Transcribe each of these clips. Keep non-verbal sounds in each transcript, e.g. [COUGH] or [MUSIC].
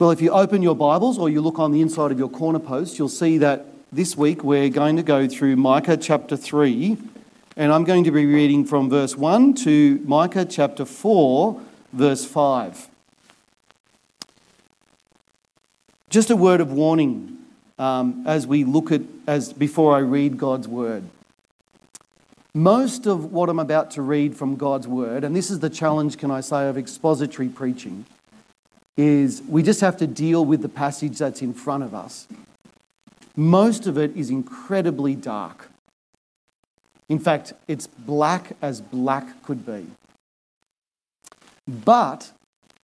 Well, if you open your Bibles or you look on the inside of your corner post, you'll see that this week we're going to go through Micah chapter 3, and I'm going to be reading from verse 1 to Micah chapter 4, verse 5. Just a word of warning um, as we look at, as before I read God's word. Most of what I'm about to read from God's word, and this is the challenge, can I say, of expository preaching is we just have to deal with the passage that's in front of us. Most of it is incredibly dark. In fact, it's black as black could be. But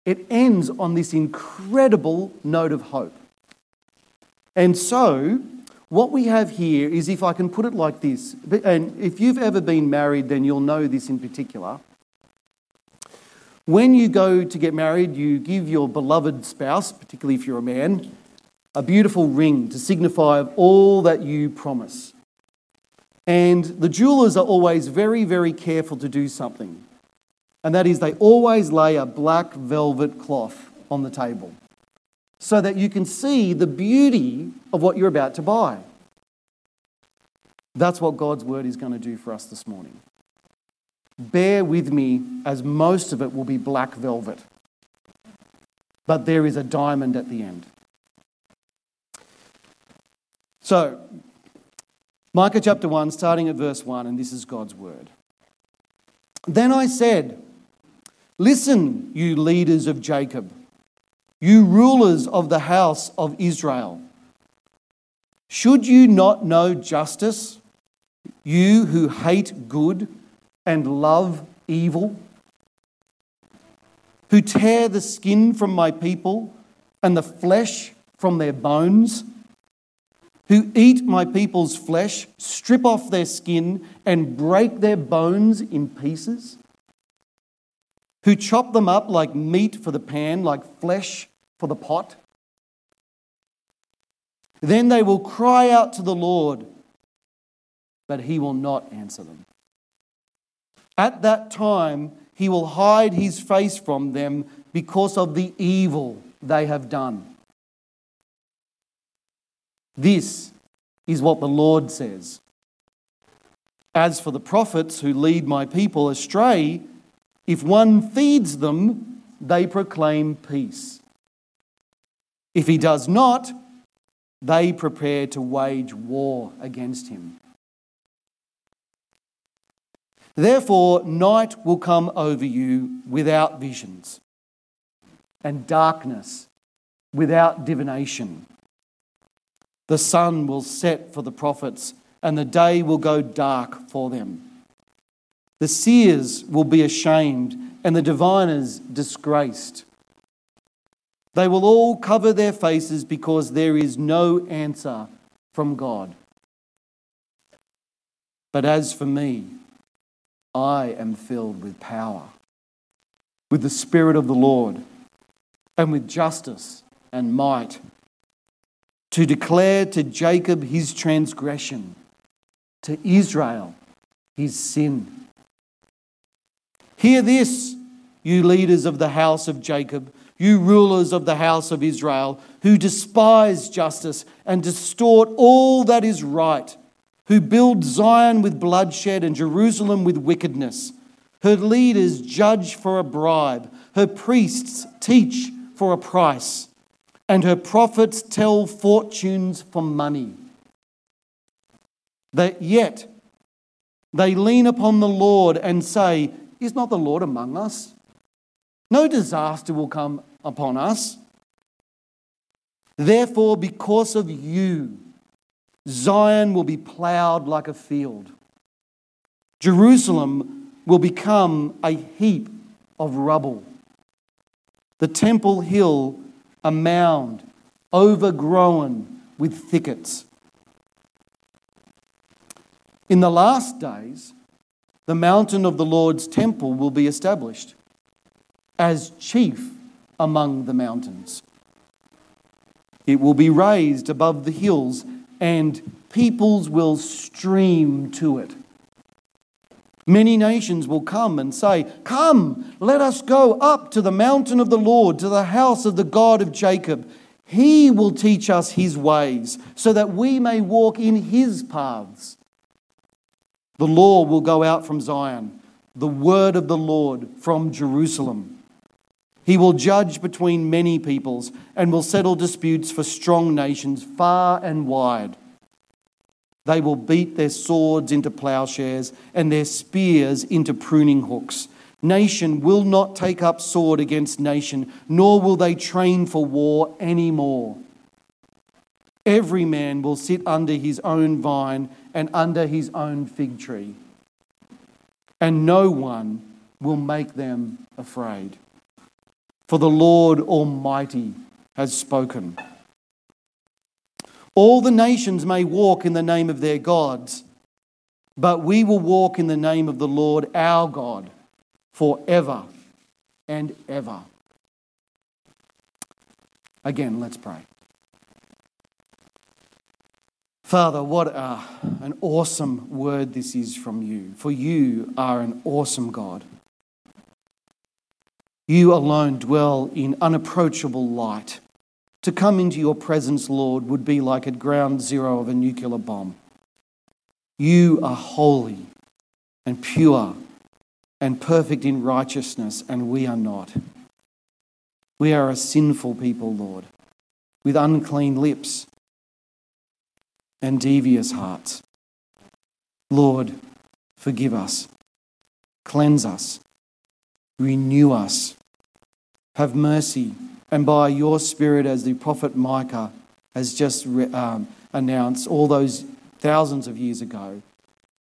it ends on this incredible note of hope. And so, what we have here is if I can put it like this, and if you've ever been married, then you'll know this in particular. When you go to get married, you give your beloved spouse, particularly if you're a man, a beautiful ring to signify all that you promise. And the jewelers are always very, very careful to do something. And that is, they always lay a black velvet cloth on the table so that you can see the beauty of what you're about to buy. That's what God's word is going to do for us this morning. Bear with me, as most of it will be black velvet. But there is a diamond at the end. So, Micah chapter 1, starting at verse 1, and this is God's word. Then I said, Listen, you leaders of Jacob, you rulers of the house of Israel. Should you not know justice, you who hate good and love evil, who tear the skin from my people and the flesh from their bones, who eat my people's flesh, strip off their skin, and break their bones in pieces, who chop them up like meat for the pan, like flesh for the pot. Then they will cry out to the Lord, but he will not answer them. At that time, he will hide his face from them because of the evil they have done. This is what the Lord says. As for the prophets who lead my people astray, if one feeds them, they proclaim peace. If he does not, they prepare to wage war against him. Therefore, night will come over you without visions, and darkness without divination. The sun will set for the prophets, and the day will go dark for them. The seers will be ashamed, and the diviners disgraced. They will all cover their faces because there is no answer from God. But as for me, I am filled with power, with the Spirit of the Lord, and with justice and might, to declare to Jacob his transgression, to Israel his sin. Hear this, you leaders of the house of Jacob, you rulers of the house of Israel, who despise justice and distort all that is right who build Zion with bloodshed and Jerusalem with wickedness. Her leaders judge for a bribe, her priests teach for a price, and her prophets tell fortunes for money. That yet they lean upon the Lord and say, Is not the Lord among us? No disaster will come upon us. Therefore, because of you, Zion will be plowed like a field. Jerusalem will become a heap of rubble. The temple hill a mound overgrown with thickets. In the last days, the mountain of the Lord's temple will be established as chief among the mountains. It will be raised above the hills and peoples will stream to it. Many nations will come and say, Come, let us go up to the mountain of the Lord, to the house of the God of Jacob. He will teach us his ways, so that we may walk in his paths. The law will go out from Zion, the word of the Lord from Jerusalem. He will judge between many peoples and will settle disputes for strong nations far and wide. They will beat their swords into plowshares and their spears into pruning hooks. Nation will not take up sword against nation, nor will they train for war any more. Every man will sit under his own vine and under his own fig tree, and no one will make them afraid. For the Lord Almighty has spoken. All the nations may walk in the name of their gods, but we will walk in the name of the Lord our God forever and ever. Again, let's pray. Father, what a, an awesome word this is from you, for you are an awesome God. You alone dwell in unapproachable light. To come into your presence, Lord, would be like at ground zero of a nuclear bomb. You are holy and pure and perfect in righteousness, and we are not. We are a sinful people, Lord, with unclean lips and devious hearts. Lord, forgive us, cleanse us, renew us, have mercy and by your Spirit, as the prophet Micah has just um, announced all those thousands of years ago,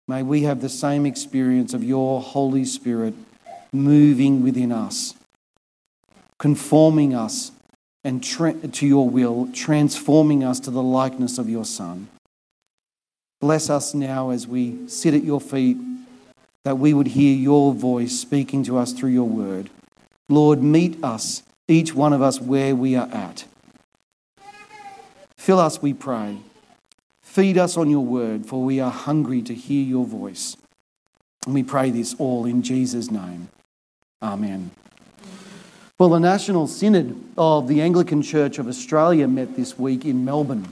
may we have the same experience of your Holy Spirit moving within us, conforming us and tra- to your will, transforming us to the likeness of your Son. Bless us now as we sit at your feet, that we would hear your voice speaking to us through your word. Lord, meet us each one of us where we are at. Fill us, we pray. Feed us on your word, for we are hungry to hear your voice. And we pray this all in Jesus' name. Amen. Well, the National Synod of the Anglican Church of Australia met this week in Melbourne.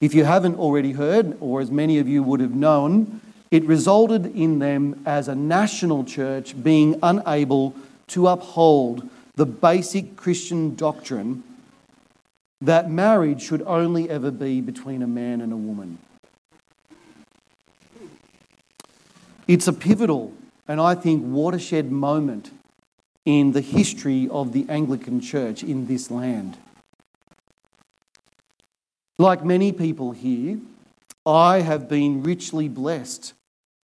If you haven't already heard, or as many of you would have known, it resulted in them as a national church being unable to uphold the basic Christian doctrine that marriage should only ever be between a man and a woman. It's a pivotal and I think watershed moment in the history of the Anglican Church in this land. Like many people here, I have been richly blessed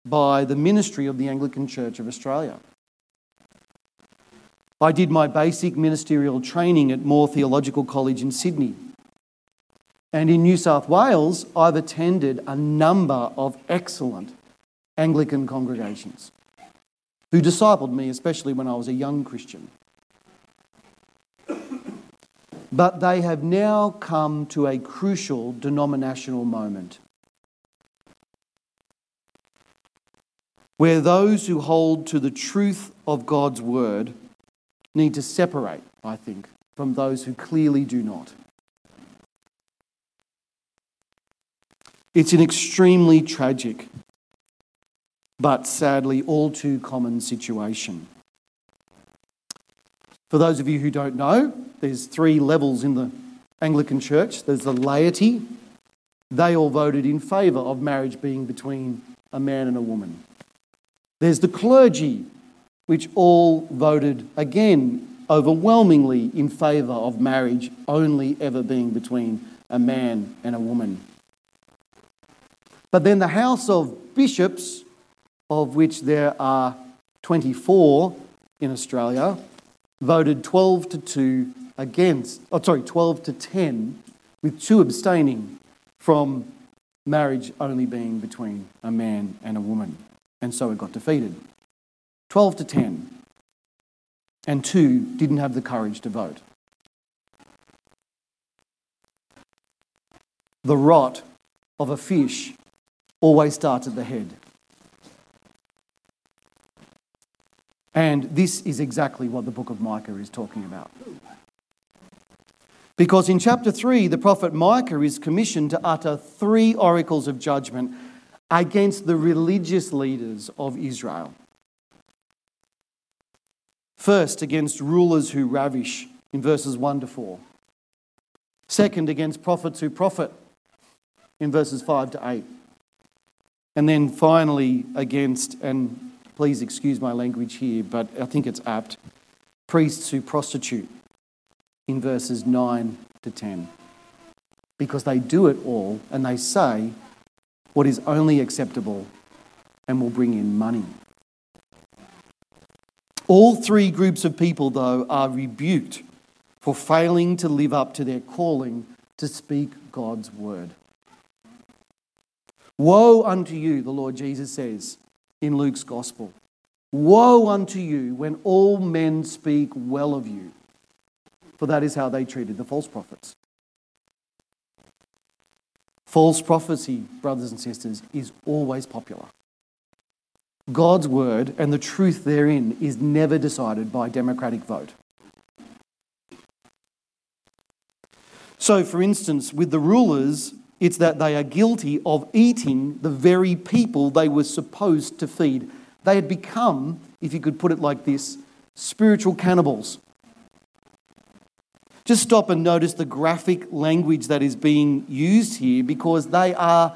by the ministry of the Anglican Church of Australia. I did my basic ministerial training at Moore Theological College in Sydney. And in New South Wales, I've attended a number of excellent Anglican congregations who discipled me, especially when I was a young Christian. But they have now come to a crucial denominational moment where those who hold to the truth of God's word need to separate, I think, from those who clearly do not. It's an extremely tragic, but sadly all too common situation. For those of you who don't know, there's three levels in the Anglican Church. There's the laity. They all voted in favour of marriage being between a man and a woman. There's the clergy, which all voted again overwhelmingly in favour of marriage only ever being between a man and a woman. But then the House of Bishops, of which there are 24 in Australia, voted 12 to 2 against, oh, sorry, 12 to 10, with two abstaining from marriage only being between a man and a woman. And so it got defeated. 12 to 10. And two didn't have the courage to vote. The rot of a fish always starts at the head. And this is exactly what the book of Micah is talking about. Because in chapter 3, the prophet Micah is commissioned to utter three oracles of judgment against the religious leaders of Israel. First, against rulers who ravish in verses 1 to 4. Second, against prophets who profit in verses 5 to 8. And then finally, against, and please excuse my language here, but I think it's apt, priests who prostitute in verses 9 to 10. Because they do it all and they say what is only acceptable and will bring in money. All three groups of people, though, are rebuked for failing to live up to their calling to speak God's word. Woe unto you, the Lord Jesus says in Luke's gospel. Woe unto you when all men speak well of you, for that is how they treated the false prophets. False prophecy, brothers and sisters, is always popular. God's word and the truth therein is never decided by democratic vote. So, for instance, with the rulers, it's that they are guilty of eating the very people they were supposed to feed. They had become, if you could put it like this, spiritual cannibals. Just stop and notice the graphic language that is being used here because they are,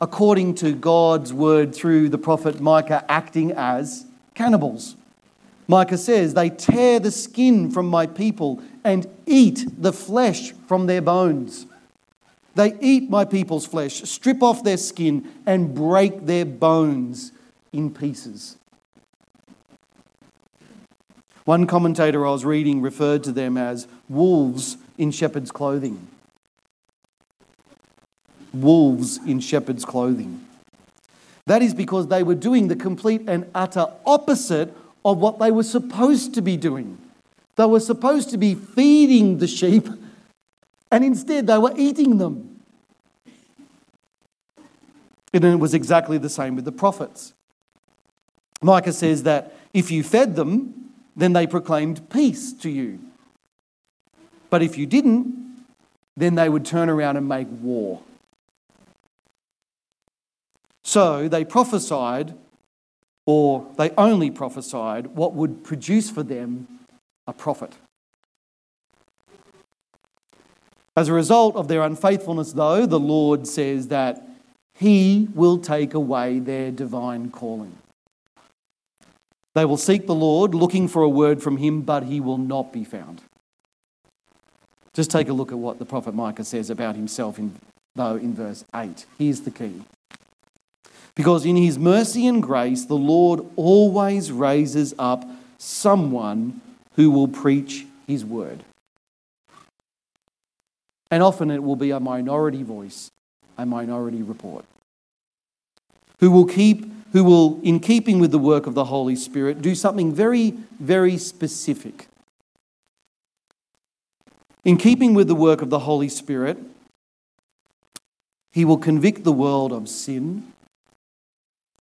according to God's word through the prophet Micah, acting as cannibals. Micah says, They tear the skin from my people and eat the flesh from their bones. They eat my people's flesh, strip off their skin, and break their bones in pieces. One commentator I was reading referred to them as wolves in shepherd's clothing. Wolves in shepherd's clothing. That is because they were doing the complete and utter opposite of what they were supposed to be doing. They were supposed to be feeding the sheep [LAUGHS] and instead they were eating them. And it was exactly the same with the prophets. Micah says that if you fed them, then they proclaimed peace to you. But if you didn't, then they would turn around and make war. So they prophesied, or they only prophesied, what would produce for them a profit. As a result of their unfaithfulness, though, the Lord says that He will take away their divine calling. They will seek the Lord, looking for a word from Him, but He will not be found. Just take a look at what the prophet Micah says about himself, in, though, in verse 8. Here's the key. Because in His mercy and grace, the Lord always raises up someone who will preach His word. And often it will be a minority voice, a minority report. Who will keep, who will, in keeping with the work of the Holy Spirit, do something very, very specific. In keeping with the work of the Holy Spirit, he will convict the world of sin,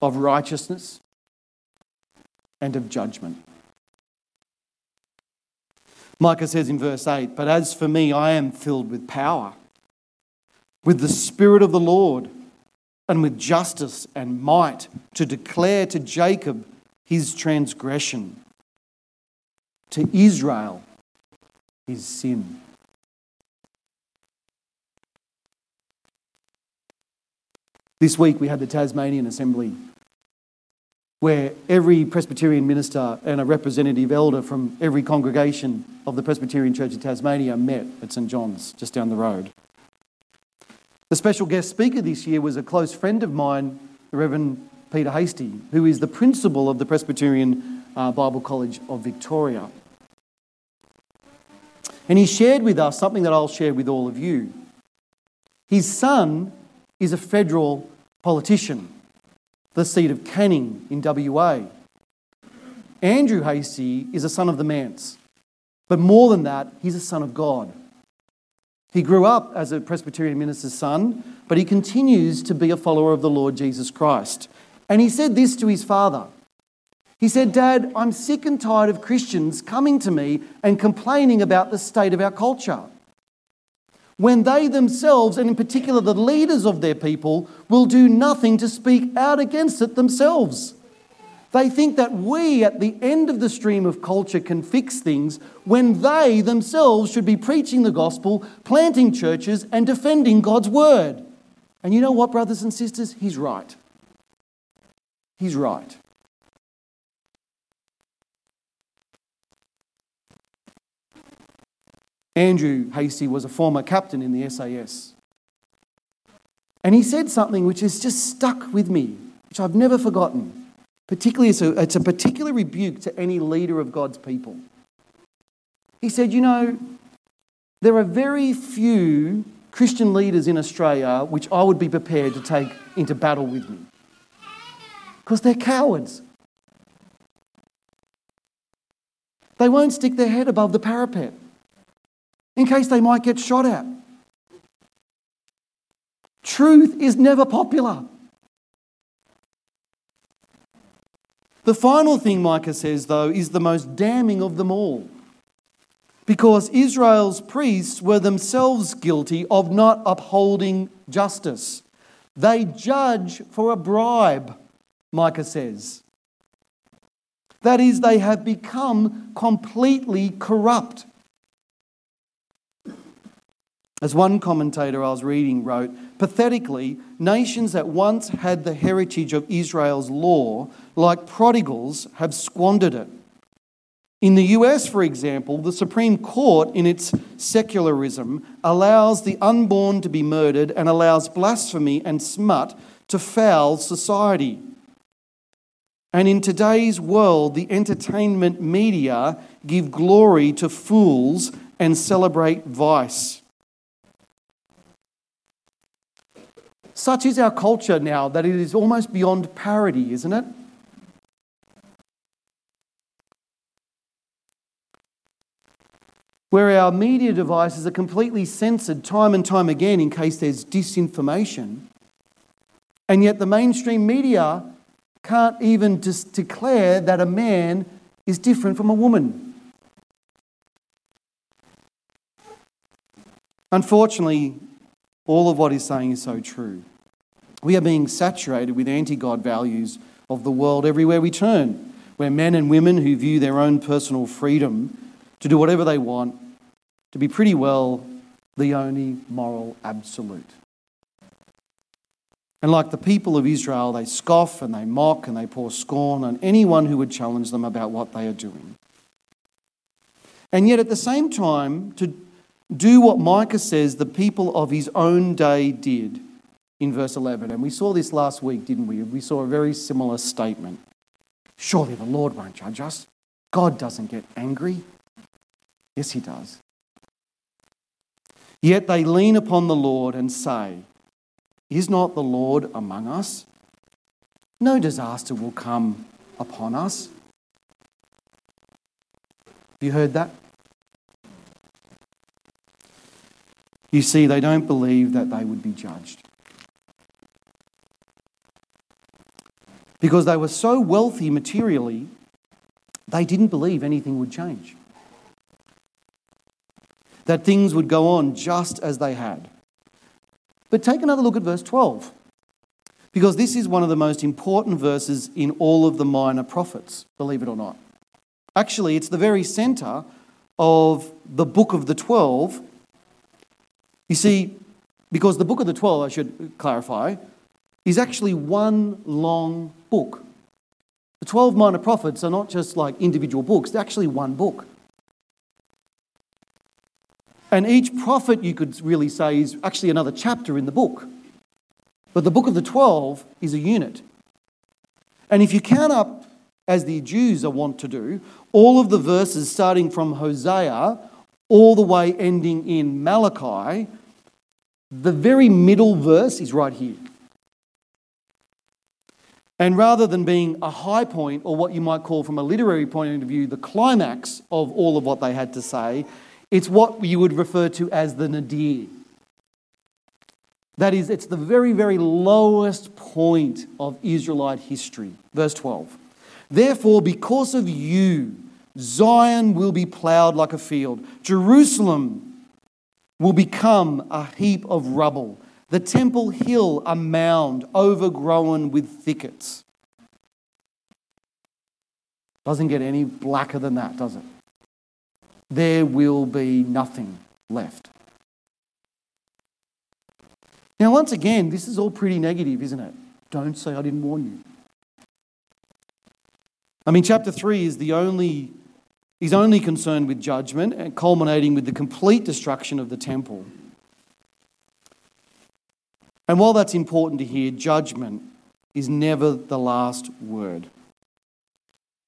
of righteousness, and of judgment. Micah says in verse 8, But as for me, I am filled with power, with the Spirit of the Lord, and with justice and might to declare to Jacob his transgression, to Israel his sin. This week we had the Tasmanian Assembly where every Presbyterian minister and a representative elder from every congregation of the Presbyterian Church of Tasmania met at St John's, just down the road. The special guest speaker this year was a close friend of mine, the Reverend Peter Hastie, who is the principal of the Presbyterian uh, Bible College of Victoria. And he shared with us something that I'll share with all of you. His son is a federal politician the seat of Canning in WA. Andrew Hastie is a son of the manse, but more than that, he's a son of God. He grew up as a Presbyterian minister's son, but he continues to be a follower of the Lord Jesus Christ. And he said this to his father He said, Dad, I'm sick and tired of Christians coming to me and complaining about the state of our culture. When they themselves, and in particular the leaders of their people, will do nothing to speak out against it themselves. They think that we, at the end of the stream of culture, can fix things when they themselves should be preaching the gospel, planting churches, and defending God's word. And you know what, brothers and sisters? He's right. He's right. Andrew Hastie was a former captain in the SAS. And he said something which has just stuck with me, which I've never forgotten. Particularly, it's a, it's a particular rebuke to any leader of God's people. He said, You know, there are very few Christian leaders in Australia which I would be prepared to take into battle with me because they're cowards. They won't stick their head above the parapet in case they might get shot at. Truth is never popular. The final thing Micah says, though, is the most damning of them all. Because Israel's priests were themselves guilty of not upholding justice. They judge for a bribe, Micah says. That is, they have become completely corrupt. As one commentator I was reading wrote, pathetically, nations that once had the heritage of Israel's law, like prodigals, have squandered it. In the US, for example, the Supreme Court, in its secularism, allows the unborn to be murdered and allows blasphemy and smut to foul society. And in today's world, the entertainment media give glory to fools and celebrate vice. Such is our culture now that it is almost beyond parody, isn't it? Where our media devices are completely censored time and time again in case there's disinformation. And yet the mainstream media can't even just declare that a man is different from a woman. Unfortunately, all of what he's saying is so true. We are being saturated with anti God values of the world everywhere we turn, where men and women who view their own personal freedom to do whatever they want to be pretty well the only moral absolute. And like the people of Israel, they scoff and they mock and they pour scorn on anyone who would challenge them about what they are doing. And yet, at the same time, to do what Micah says the people of his own day did in verse 11. And we saw this last week, didn't we? We saw a very similar statement. Surely the Lord won't judge us. God doesn't get angry. Yes, he does. Yet they lean upon the Lord and say, Is not the Lord among us? No disaster will come upon us. Have you heard that? You see, they don't believe that they would be judged. Because they were so wealthy materially, they didn't believe anything would change. That things would go on just as they had. But take another look at verse 12. Because this is one of the most important verses in all of the minor prophets, believe it or not. Actually, it's the very center of the book of the 12. You see, because the book of the 12, I should clarify, is actually one long book. The 12 minor prophets are not just like individual books, they're actually one book. And each prophet, you could really say, is actually another chapter in the book. But the book of the 12 is a unit. And if you count up, as the Jews are wont to do, all of the verses starting from Hosea all the way ending in Malachi, the very middle verse is right here. And rather than being a high point, or what you might call from a literary point of view, the climax of all of what they had to say, it's what you would refer to as the nadir. That is, it's the very, very lowest point of Israelite history. Verse 12. Therefore, because of you, Zion will be plowed like a field, Jerusalem will become a heap of rubble, the temple hill a mound overgrown with thickets. Doesn't get any blacker than that, does it? There will be nothing left. Now, once again, this is all pretty negative, isn't it? Don't say I didn't warn you. I mean, chapter 3 is the only, is only concerned with judgment and culminating with the complete destruction of the temple. And while that's important to hear, judgment is never the last word.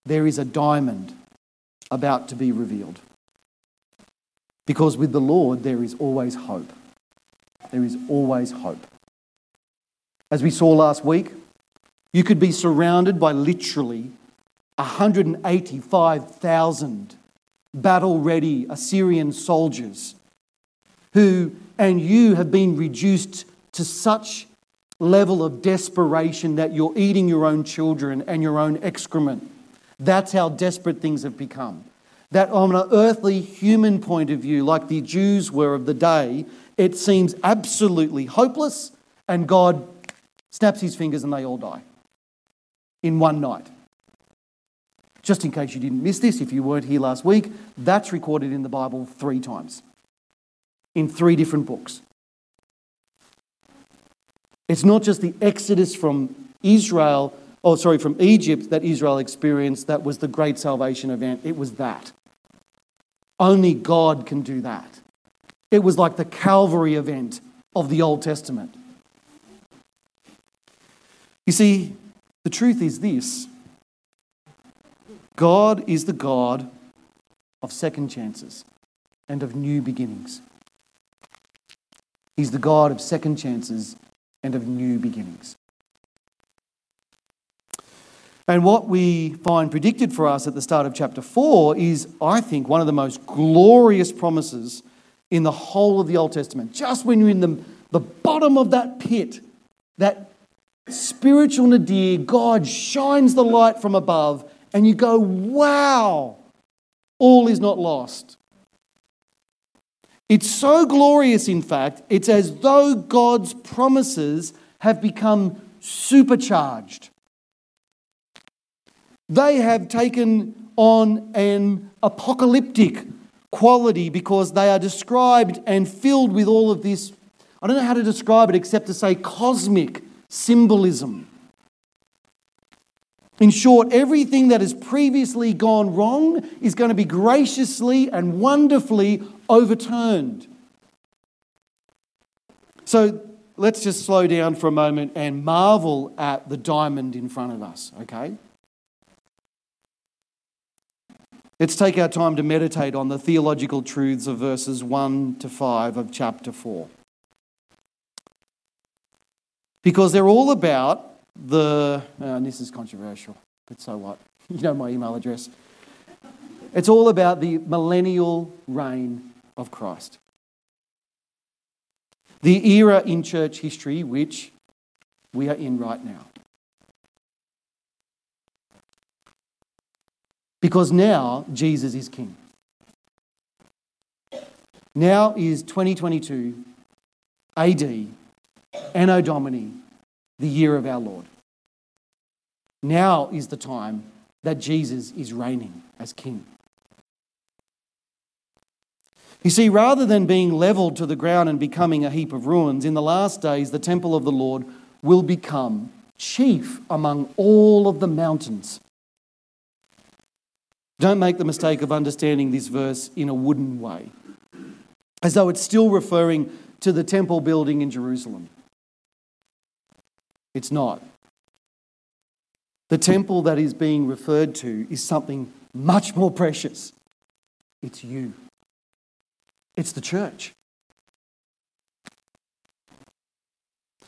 There is a diamond about to be revealed. Because with the Lord, there is always hope. There is always hope. As we saw last week, you could be surrounded by literally 185,000 battle ready Assyrian soldiers who, and you have been reduced to such level of desperation that you're eating your own children and your own excrement. That's how desperate things have become. That, on an earthly human point of view, like the Jews were of the day, it seems absolutely hopeless, and God snaps his fingers and they all die in one night. Just in case you didn't miss this, if you weren't here last week, that's recorded in the Bible three times in three different books. It's not just the exodus from Israel, or sorry, from Egypt that Israel experienced that was the great salvation event. It was that. Only God can do that. It was like the Calvary event of the Old Testament. You see, the truth is this God is the God of second chances and of new beginnings. He's the God of second chances and of new beginnings. And what we find predicted for us at the start of chapter 4 is, I think, one of the most glorious promises in the whole of the Old Testament. Just when you're in the, the bottom of that pit, that spiritual nadir, God shines the light from above and you go, wow, all is not lost. It's so glorious, in fact, it's as though God's promises have become supercharged. They have taken on an apocalyptic quality because they are described and filled with all of this. I don't know how to describe it except to say cosmic symbolism. In short, everything that has previously gone wrong is going to be graciously and wonderfully overturned. So let's just slow down for a moment and marvel at the diamond in front of us, okay? Let's take our time to meditate on the theological truths of verses 1 to 5 of chapter 4. Because they're all about the, uh, and this is controversial, but so what? [LAUGHS] You know my email address. It's all about the millennial reign of Christ. The era in church history which we are in right now. Because now Jesus is King. Now is 2022 AD, Anno Domini, the year of our Lord. Now is the time that Jesus is reigning as king. You see, rather than being leveled to the ground and becoming a heap of ruins, in the last days the temple of the Lord will become chief among all of the mountains. Don't make the mistake of understanding this verse in a wooden way, as though it's still referring to the temple building in Jerusalem. It's not. The temple that is being referred to is something much more precious. It's you, it's the church.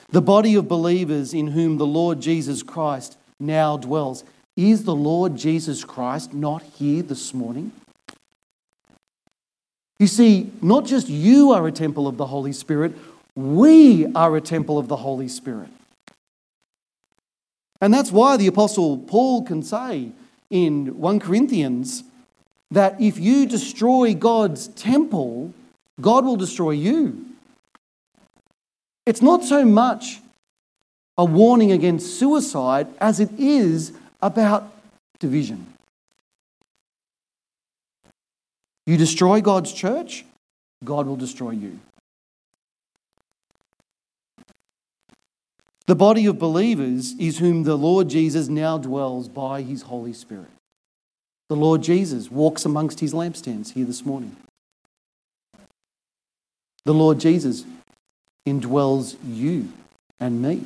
The body of believers in whom the Lord Jesus Christ now dwells. Is the Lord Jesus Christ not here this morning? You see, not just you are a temple of the Holy Spirit, we are a temple of the Holy Spirit. And that's why the Apostle Paul can say in 1 Corinthians that if you destroy God's temple, God will destroy you. It's not so much a warning against suicide as it is about division. You destroy God's church, God will destroy you. The body of believers is whom the Lord Jesus now dwells by his Holy Spirit. The Lord Jesus walks amongst his lampstands here this morning. The Lord Jesus indwells you and me.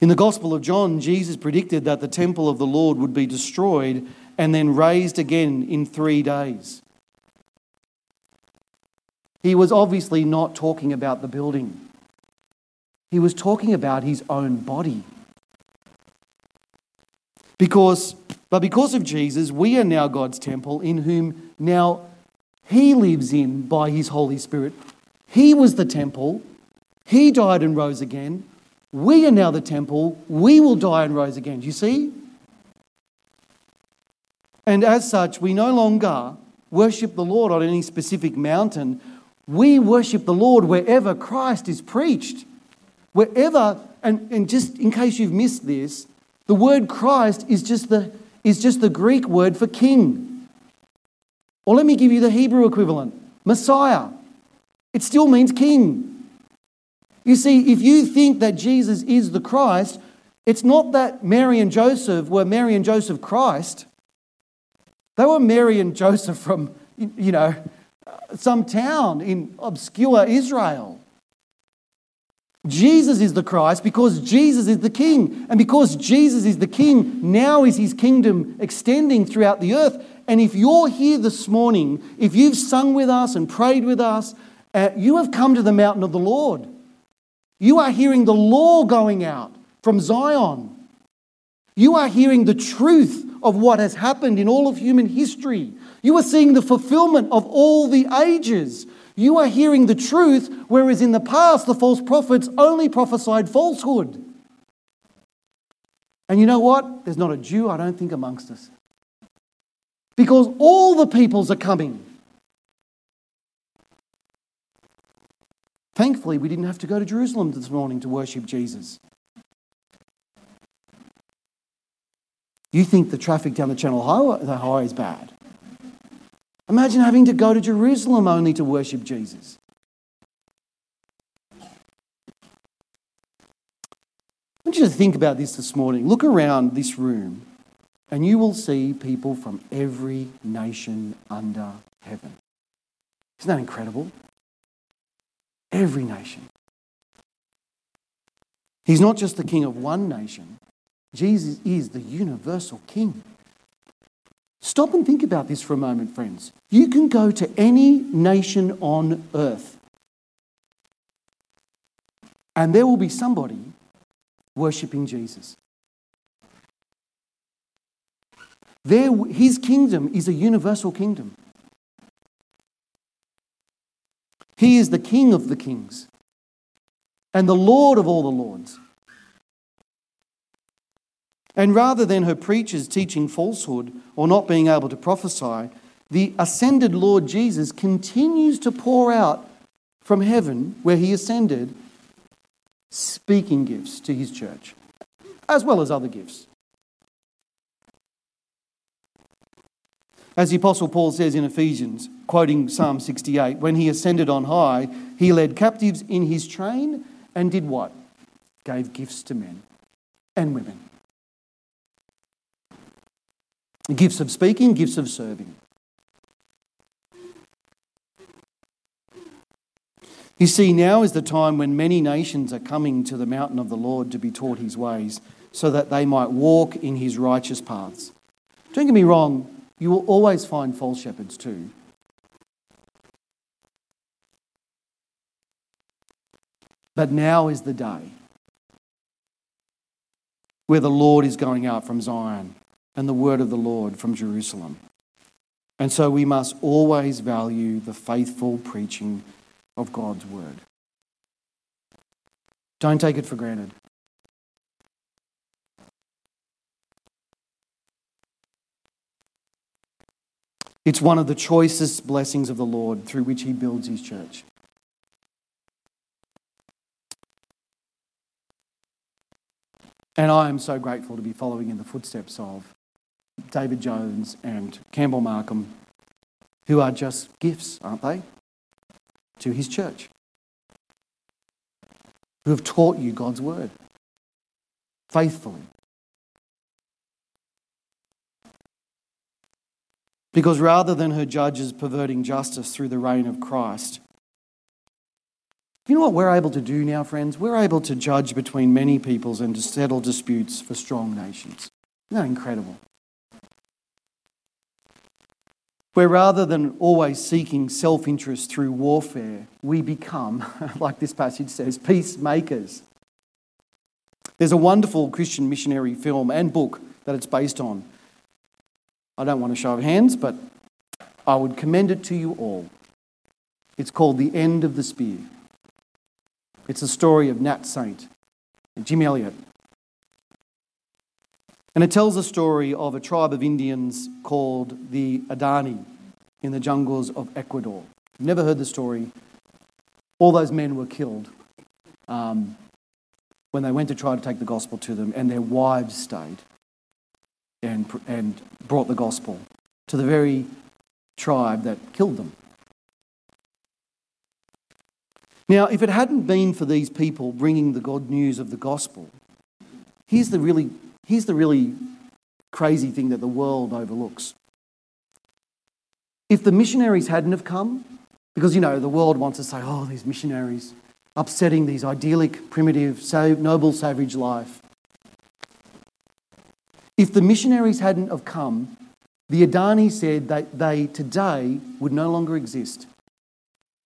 In the Gospel of John, Jesus predicted that the temple of the Lord would be destroyed and then raised again in three days. He was obviously not talking about the building, he was talking about his own body. Because, but because of Jesus, we are now God's temple in whom now he lives in by his Holy Spirit. He was the temple. He died and rose again. We are now the temple. We will die and rise again. Do you see? And as such, we no longer worship the Lord on any specific mountain. We worship the Lord wherever Christ is preached. Wherever, and, and just in case you've missed this, the word Christ is just the, is just the Greek word for king. Or let me give you the Hebrew equivalent Messiah. It still means king. You see, if you think that Jesus is the Christ, it's not that Mary and Joseph were Mary and Joseph Christ. They were Mary and Joseph from, you know, some town in obscure Israel. Jesus is the Christ because Jesus is the King. And because Jesus is the King, now is his kingdom extending throughout the earth. And if you're here this morning, if you've sung with us and prayed with us, uh, you have come to the mountain of the Lord. You are hearing the law going out from Zion. You are hearing the truth of what has happened in all of human history. You are seeing the fulfillment of all the ages. You are hearing the truth, whereas in the past the false prophets only prophesied falsehood. And you know what? There's not a Jew, I don't think, amongst us. Because all the peoples are coming. Thankfully, we didn't have to go to Jerusalem this morning to worship Jesus. You think the traffic down the Channel Highway, the highway is bad. Imagine having to go to Jerusalem only to worship Jesus. I want you to think about this this morning. Look around this room, and you will see people from every nation under heaven. Isn't that incredible? Every nation. He's not just the king of one nation, Jesus is the universal king. Stop and think about this for a moment, friends. You can go to any nation on earth, and there will be somebody worshipping Jesus. There, his kingdom is a universal kingdom. He is the King of the kings and the Lord of all the lords. And rather than her preachers teaching falsehood or not being able to prophesy, the ascended Lord Jesus continues to pour out from heaven, where he ascended, speaking gifts to his church, as well as other gifts. As the Apostle Paul says in Ephesians, quoting Psalm 68, when he ascended on high, he led captives in his train and did what? Gave gifts to men and women. Gifts of speaking, gifts of serving. You see, now is the time when many nations are coming to the mountain of the Lord to be taught his ways, so that they might walk in his righteous paths. Don't get me wrong, you will always find false shepherds too. But now is the day where the Lord is going out from Zion and the word of the Lord from Jerusalem. And so we must always value the faithful preaching of God's word. Don't take it for granted. It's one of the choicest blessings of the Lord through which he builds his church. And I am so grateful to be following in the footsteps of David Jones and Campbell Markham, who are just gifts, aren't they, to his church, who have taught you God's word faithfully. Because rather than her judges perverting justice through the reign of Christ, you know what we're able to do now, friends? We're able to judge between many peoples and to settle disputes for strong nations. Isn't that incredible? Where rather than always seeking self interest through warfare, we become, [LAUGHS] like this passage says, peacemakers. There's a wonderful Christian missionary film and book that it's based on. I don't want to show of hands, but I would commend it to you all. It's called The End of the Spear. It's the story of Nat Saint and Jim Elliot. And it tells the story of a tribe of Indians called the Waodani in the jungles of Ecuador. Never heard the story. All those men were killed um, when they went to try to take the gospel to them, and their wives stayed and, and brought the gospel to the very tribe that killed them. Now, if it hadn't been for these people bringing the good news of the gospel, here's the really, here's the really crazy thing that the world overlooks. If the missionaries hadn't have come, because you know the world wants to say, oh, these missionaries upsetting these idyllic, primitive, noble, savage life. If the missionaries hadn't have come, the Waodani said that they today would no longer exist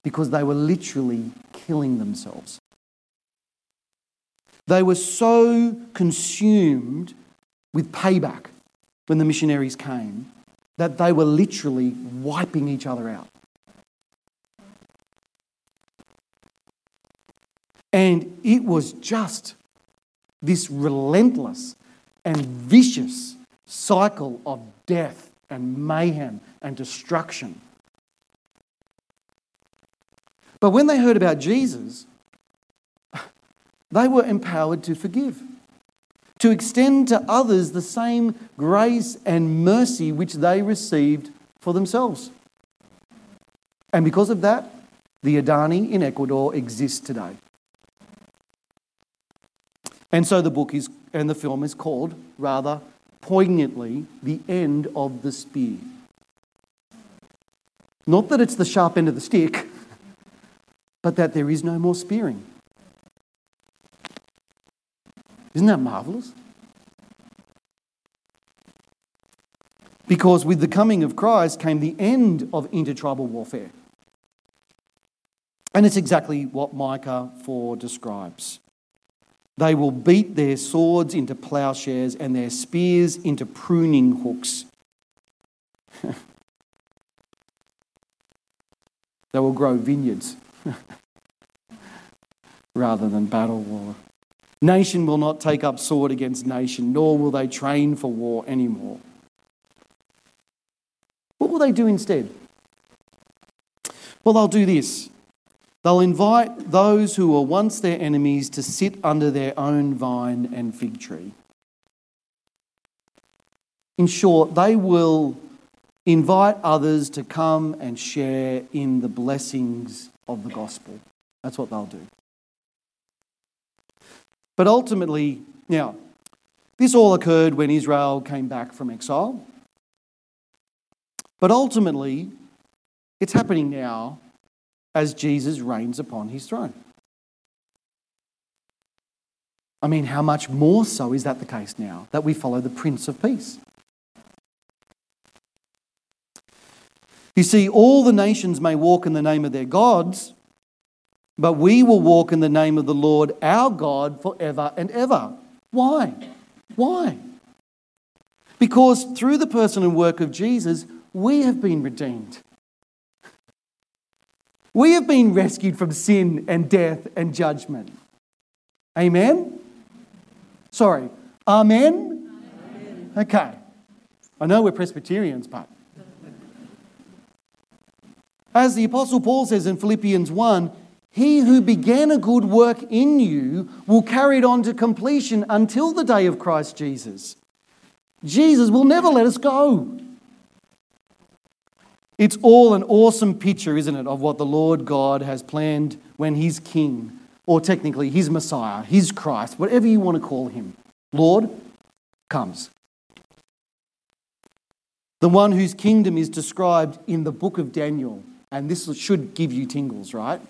because they were literally killing themselves. They were so consumed with payback when the missionaries came that they were literally wiping each other out. And it was just this relentless and vicious cycle of death and mayhem and destruction but when they heard about Jesus, they were empowered to forgive, to extend to others the same grace and mercy which they received for themselves. And because of that, the Waodani in Ecuador exists today. And so the book is, and the film is called, rather poignantly, The End of the Spear. Not that it's the sharp end of the stick, [LAUGHS] but that there is no more spearing. Isn't that marvelous? Because with the coming of Christ came the end of intertribal warfare. And it's exactly what Micah 4 describes. They will beat their swords into plowshares and their spears into pruning hooks. [LAUGHS] they will grow vineyards [LAUGHS] rather than battle war. Nation will not take up sword against nation, nor will they train for war anymore. What will they do instead? Well, they'll do this. They'll invite those who were once their enemies to sit under their own vine and fig tree. In short, they will invite others to come and share in the blessings of the gospel. That's what they'll do. But ultimately, now, this all occurred when Israel came back from exile. But ultimately, it's happening now as Jesus reigns upon his throne. I mean, how much more so is that the case now that we follow the Prince of Peace? You see, all the nations may walk in the name of their gods, but we will walk in the name of the Lord our God forever and ever. Why? Why? Because through the person and work of Jesus, we have been redeemed. We have been rescued from sin and death and judgment. Amen? Sorry. Amen? Amen. Okay. I know we're Presbyterians, but As the Apostle Paul says in Philippians 1, he who began a good work in you will carry it on to completion until the day of Christ Jesus. Jesus will never let us go. It's all an awesome picture, isn't it, of what the Lord God has planned when He's King, or technically His Messiah, His Christ, whatever you want to call Him. Lord comes. The one whose kingdom is described in the book of Daniel, and this should give you tingles, right?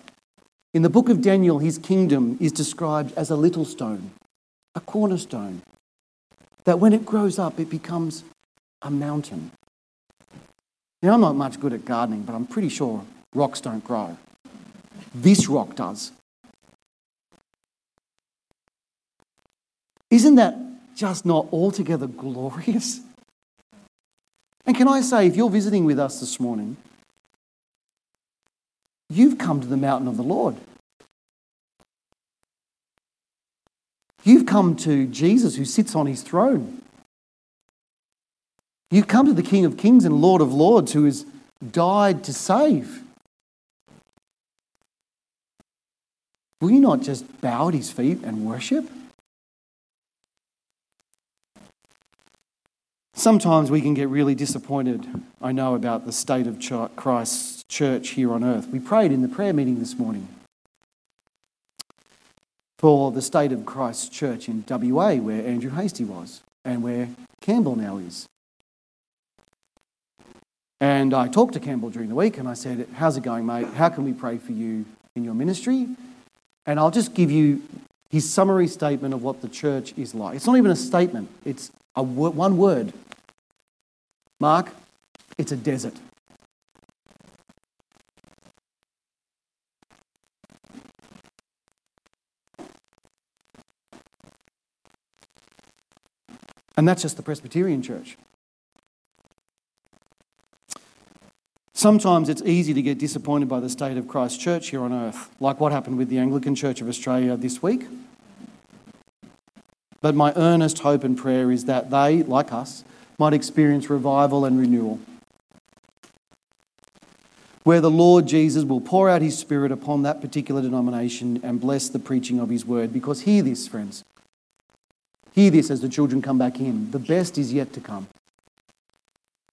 In the book of Daniel, his kingdom is described as a little stone, a cornerstone, that when it grows up, it becomes a mountain. Now, I'm not much good at gardening, but I'm pretty sure rocks don't grow. This rock does. Isn't that just not altogether glorious? And can I say, if you're visiting with us this morning, you've come to the mountain of the Lord. You've come to Jesus who sits on his throne. You've come to the King of Kings and Lord of Lords who has died to save. Will you not just bow at his feet and worship? Sometimes we can get really disappointed, I know, about the state of Christ's church here on earth. We prayed in the prayer meeting this morning for the state of Christ's church in WA, where Andrew Hastie was and where Campbell now is. And I talked to Campbell during the week and I said, How's it going, mate? How can we pray for you in your ministry? And I'll just give you his summary statement of what the church is like. It's not even a statement, it's a one word. Mark, it's a desert. And that's just the Presbyterian church. Sometimes it's easy to get disappointed by the state of Christ's church here on earth, like what happened with the Anglican Church of Australia this week. But my earnest hope and prayer is that they, like us, might experience revival and renewal. Where the Lord Jesus will pour out his Spirit upon that particular denomination and bless the preaching of his word. Because hear this, friends. Hear this as the children come back in. The best is yet to come.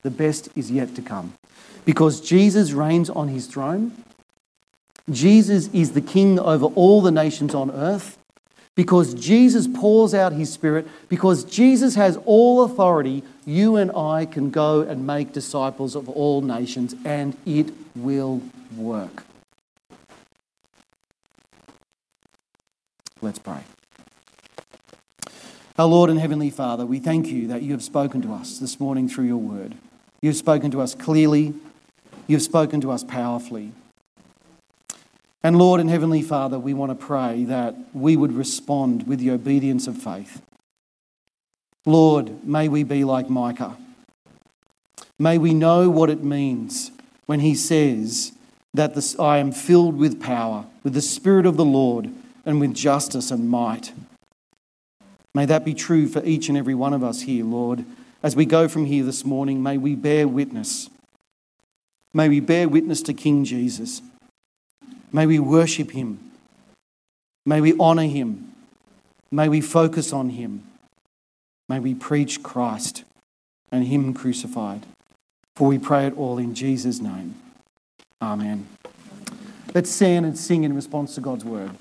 The best is yet to come because Jesus reigns on his throne. Jesus is the king over all the nations on earth. Because Jesus pours out his spirit, because Jesus has all authority, you and I can go and make disciples of all nations, and it will work. Let's pray. Our Lord and Heavenly Father, we thank you that you have spoken to us this morning through your word. You have spoken to us clearly You've spoken to us powerfully. And Lord and Heavenly Father, we want to pray that we would respond with the obedience of faith. Lord, may we be like Micah. May we know what it means when he says that this, I am filled with power, with the Spirit of the Lord, and with justice and might. May that be true for each and every one of us here, Lord. As we go from here this morning, may we bear witness May we bear witness to King Jesus. May we worship him. May we honour him. May we focus on him. May we preach Christ and him crucified. For we pray it all in Jesus' name. Amen. Let's stand and sing in response to God's word.